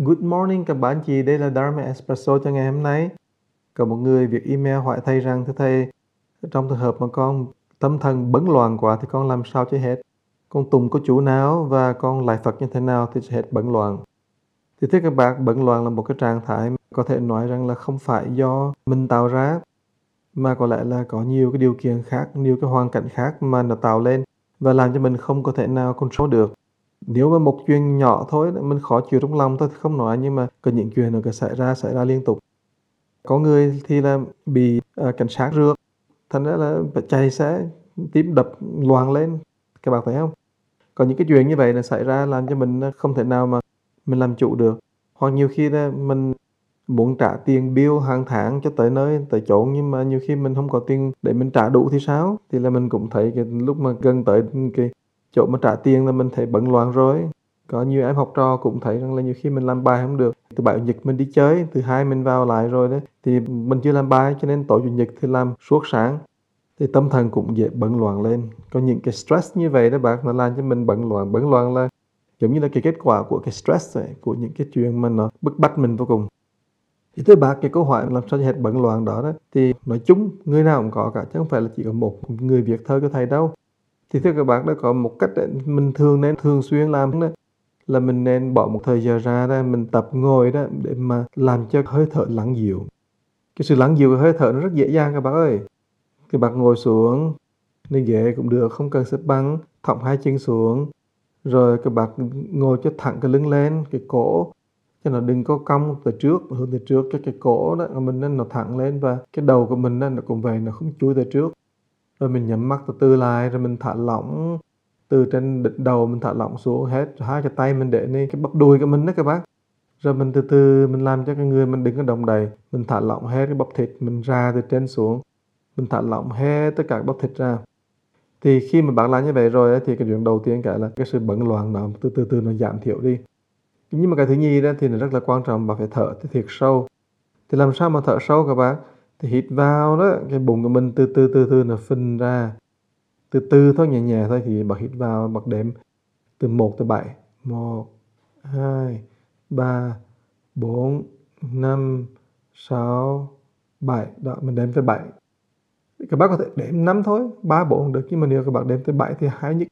Good morning các bạn chị, đây là Dharma Espresso cho ngày hôm nay. Có một người việc email hỏi thầy rằng thưa thầy, trong trường hợp mà con tâm thần bấn loạn quá thì con làm sao cho hết? Con tùng có chủ nào và con lại Phật như thế nào thì sẽ hết bấn loạn? Thì thưa các bạn, bấn loạn là một cái trạng thái có thể nói rằng là không phải do mình tạo ra mà có lẽ là có nhiều cái điều kiện khác, nhiều cái hoàn cảnh khác mà nó tạo lên và làm cho mình không có thể nào control được nếu mà một chuyện nhỏ thôi mình khó chịu trong lòng thôi thì không nói nhưng mà có những chuyện nó cứ xảy ra xảy ra liên tục. Có người thì là bị uh, cảnh sát rượt thành ra là phải chạy xe tim đập loạn lên. Các bạn thấy không? Còn những cái chuyện như vậy là xảy ra làm cho mình à, không thể nào mà mình làm chủ được. Hoặc nhiều khi là mình muốn trả tiền bill hàng tháng cho tới nơi tới chỗ nhưng mà nhiều khi mình không có tiền để mình trả đủ thì sao? Thì là mình cũng thấy cái lúc mà gần tới cái chỗ mà trả tiền là mình thấy bận loạn rồi. Có nhiều em học trò cũng thấy rằng là nhiều khi mình làm bài không được. Từ bảy chủ nhật mình đi chơi từ hai mình vào lại rồi đấy. Thì mình chưa làm bài cho nên tối chủ nhật thì làm suốt sáng. Thì tâm thần cũng dễ bận loạn lên. Có những cái stress như vậy đó bạn nó làm cho mình bận loạn. Bận loạn là giống như là cái kết quả của cái stress này, của những cái chuyện mà nó bức bách mình vô cùng. Thì thứ ba cái câu hỏi làm sao cho hết bận loạn đó, đó thì nói chung người nào cũng có cả chứ không phải là chỉ có một người việt thơ cho thầy đâu thì thưa các bạn đó có một cách mình thường nên thường xuyên làm đó, là mình nên bỏ một thời giờ ra đó, mình tập ngồi đó để mà làm cho hơi thở lắng dịu. Cái sự lắng dịu của hơi thở nó rất dễ dàng các bạn ơi. Các bạn ngồi xuống nên ghế cũng được, không cần xếp băng thọng hai chân xuống. Rồi các bạn ngồi cho thẳng cái lưng lên, cái cổ, cho nó đừng có cong từ trước, hướng từ trước cho cái cổ đó mình nên nó thẳng lên và cái đầu của mình nó cũng vậy, nó không chui từ trước rồi mình nhắm mắt từ từ lại, rồi mình thả lỏng từ trên đỉnh đầu, mình thả lỏng xuống hết, hai cái tay mình để lên cái bắp đùi của mình đó các bác. Rồi mình từ từ mình làm cho cái người mình đừng có động đậy mình thả lỏng hết cái bắp thịt mình ra từ trên xuống. Mình thả lỏng hết tất cả bắp thịt ra. Thì khi mà bạn làm như vậy rồi thì cái chuyện đầu tiên cả là cái sự bận loạn nó từ từ từ nó giảm thiểu đi. Nhưng mà cái thứ nhì đó thì nó rất là quan trọng, bạn phải thở thiệt sâu. Thì làm sao mà thở sâu các bạn thì hít vào đó, cái bụng của mình từ từ từ từ nó phình ra. Từ từ thôi, nhẹ nhẹ thôi, thì bật hít vào bật đếm. Từ 1 tới 7 1 2 3 4 5 6 7 đó, mình đếm tới 7 các bác có thể đếm 5 thôi. 3 4 được, nhưng mà nếu các bạn đếm tới 7 thì hay nhất.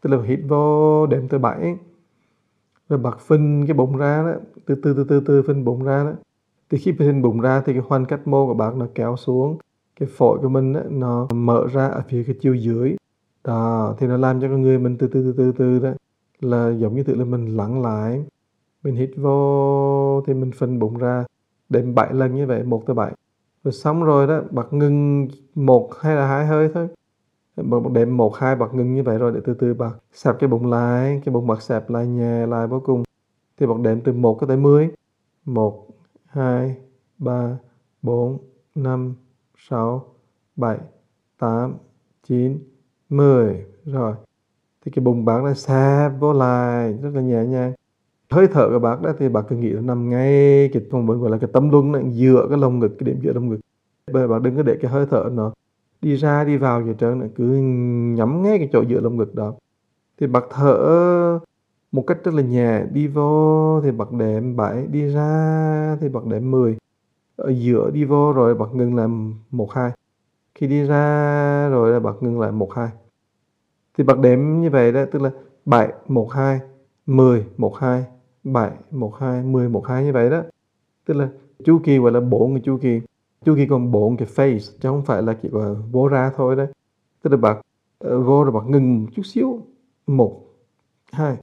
Tức là hít vô, đếm tới 7 rồi bật phình cái bụng ra đó. Từ từ từ từ từ phình bụng ra đó thì khi bệnh bụng ra thì cái khoanh cách mô của bác nó kéo xuống. Cái phổi của mình ấy, nó mở ra ở phía cái chiều dưới. Đó thì nó làm cho con người mình từ từ từ từ từ đó là giống như tự là mình lắng lại. Mình hít vô thì mình phân bụng ra. Đếm 7 lần như vậy một tới bảy. Rồi xong rồi đó bật ngừng một hay là hai hơi thôi. Bật đếm một hai bật ngừng như vậy rồi để từ từ bật sạp cái bụng lại. Cái bụng bật sạp lại nhẹ lại vô cùng. Thì bật đếm từ một tới mười. Một hai, ba, bốn, năm, sáu, bảy, tám, chín, mười. Rồi. Thì cái bụng bác nó xẹp vô lại. Rất là nhẹ nhàng. Hơi thở của bác đó thì bác cứ nghĩ là nằm ngay cái phòng bệnh gọi là cái tâm lưng này, giữa cái lồng ngực, cái điểm giữa lồng ngực. Bởi bác đừng có để cái hơi thở nó đi ra đi vào gì trơn này, cứ nhắm ngay cái chỗ giữa lồng ngực đó. Thì bác thở một cách rất là nhẹ, đi vô thì bật đệm 7 đi ra thì bật đệm 10 ở giữa đi vô rồi bật ngừng lại một hai. Khi đi ra rồi là bật ngừng lại một hai. Thì bật đệm như vậy đó, tức là 7 1 2 10 1 2 7 1 2 10 1 2 như vậy đó. Tức là chu kỳ gọi là bốn cái chu kỳ. Chu kỳ còn bốn cái phase, chứ không phải là chỉ có vô ra thôi đấy tức là bật ờ, vô rồi bật ngừng một chút xíu. Một, hai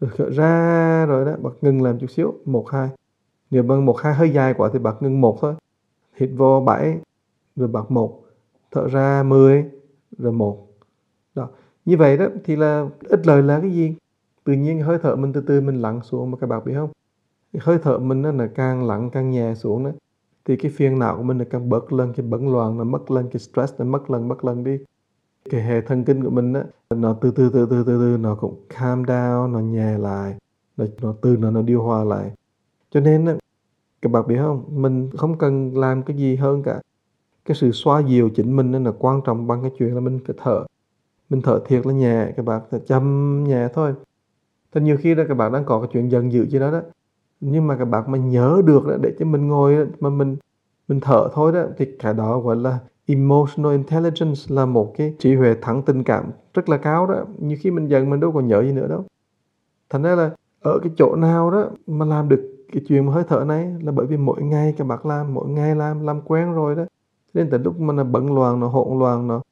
rồi ra rồi đó bật ngừng làm chút xíu, một, hai. Nếu bằng một, hai hơi dài quá thì bật ngừng một thôi. Hít vô bảy, rồi bật một. Thở ra 10 rồi một. Đó, như vậy đó, thì là ít lời là cái gì? Tự nhiên hơi thở mình từ từ mình lặn xuống mà các bạn biết không? Hơi thở mình nó là càng lặn càng nhẹ xuống đó, thì cái phiền não của mình là càng bớt lên, cái bấn loạn nó mất lên, cái stress nó mất lần mất lần đi cái hệ thần kinh của mình á nó từ từ từ từ từ từ nó cũng calm down nó nhẹ lại nó, nó từ nó nó điều hòa lại. Cho nên á các bạn biết không? Mình không cần làm cái gì hơn cả. Cái sự xoa dịu chính mình nên là quan trọng bằng cái chuyện là mình phải thở. Mình thở thiệt là nhẹ các bạn phải chậm nhẹ thôi. Thì nhiều khi đó các bạn đang có cái chuyện giận dữ gì đó đó nhưng mà các bạn mà nhớ được đó, để cho mình ngồi đó, mà mình mình thở thôi đó thì cái đó gọi là emotional intelligence là một cái trí huệ thẳng tình cảm rất là cao đó. Như khi mình giận mình đâu còn nhớ gì nữa đâu. Thành ra là ở cái chỗ nào đó mà làm được cái chuyện mà hơi thở này là bởi vì mỗi ngày các bạn làm mỗi ngày làm làm quen rồi đó. Nên từ lúc mà nó bận loạn nó hỗn loạn nó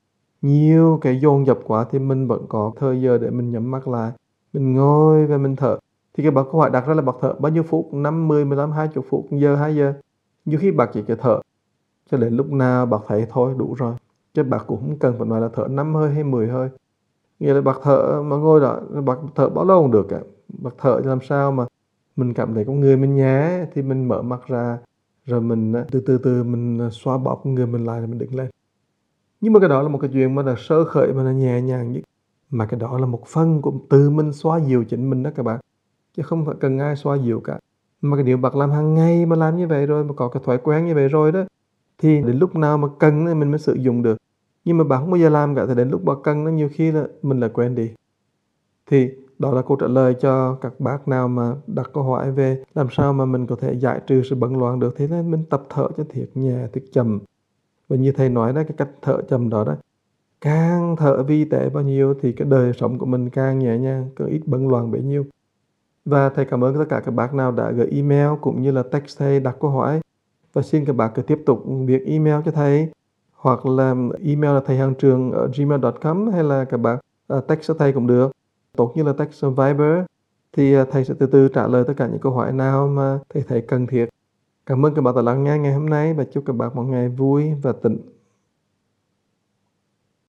nhiều cái dồn dập quá thì mình vẫn có thời giờ để mình nhắm mắt lại mình ngồi và mình thở. Thì cái bạn câu hỏi đặt ra là bậc thở bao nhiêu phút? 5, 10, 15, 20 phút giờ 2 giờ? Nhiều khi bác chỉ cái thở cho đến lúc nào bác thấy thôi, đủ rồi. Chứ bác cũng không cần phải nói là thở 5 hơi hay 10 hơi. Nghĩa là bác thở mà ngồi đó, bác thở bao lâu cũng được cả. Bác thở làm sao mà mình cảm thấy con người mình nhá, thì mình mở mắt ra, rồi mình ờ, từ từ từ mình ờ, bỏ con người mình lại rồi mình đứng lên. Nhưng mà cái đó là một cái chuyện mà là sơ khởi mà là nhẹ nhàng nhất. Mà cái đó là một phần của từ mình xóa dịu chính mình đó các bạn. Chứ không phải cần ai xóa dịu cả. Mà cái điều bạn làm hàng ngày mà làm như vậy rồi, mà có cái thói quen như vậy rồi đó thì đến lúc nào mà cần thì mình mới sử dụng được. Nhưng mà bạn không bao giờ làm cả thì đến lúc bạn cần nó nhiều khi là mình lại quên đi. Thì đó là câu trả lời cho các bác nào mà đặt câu hỏi về làm sao mà mình có thể giải trừ sự bận loạn được. Thế nên mình tập thở cho thiệt nhẹ, thiệt chậm. Và như thầy nói đó, cái cách thở chậm đó đó, càng thở vi tệ bao nhiêu thì cái đời sống của mình càng nhẹ nhàng càng ít bận loạn bấy nhiêu. Và thầy cảm ơn tất cả các bác nào đã gửi email cũng như là text thầy đặt câu hỏi và xin các bạn cứ tiếp tục việc email cho thầy hoặc là email là thầy hàng trường ở gmail.com hay là các bạn uh, text cho thầy cũng được tốt như là text Viber thì uh, thầy sẽ từ từ trả lời tất cả những câu hỏi nào mà thầy thấy cần thiết. Cảm ơn các bạn đã lắng nghe ngày hôm nay và chúc các bạn một ngày vui và tịnh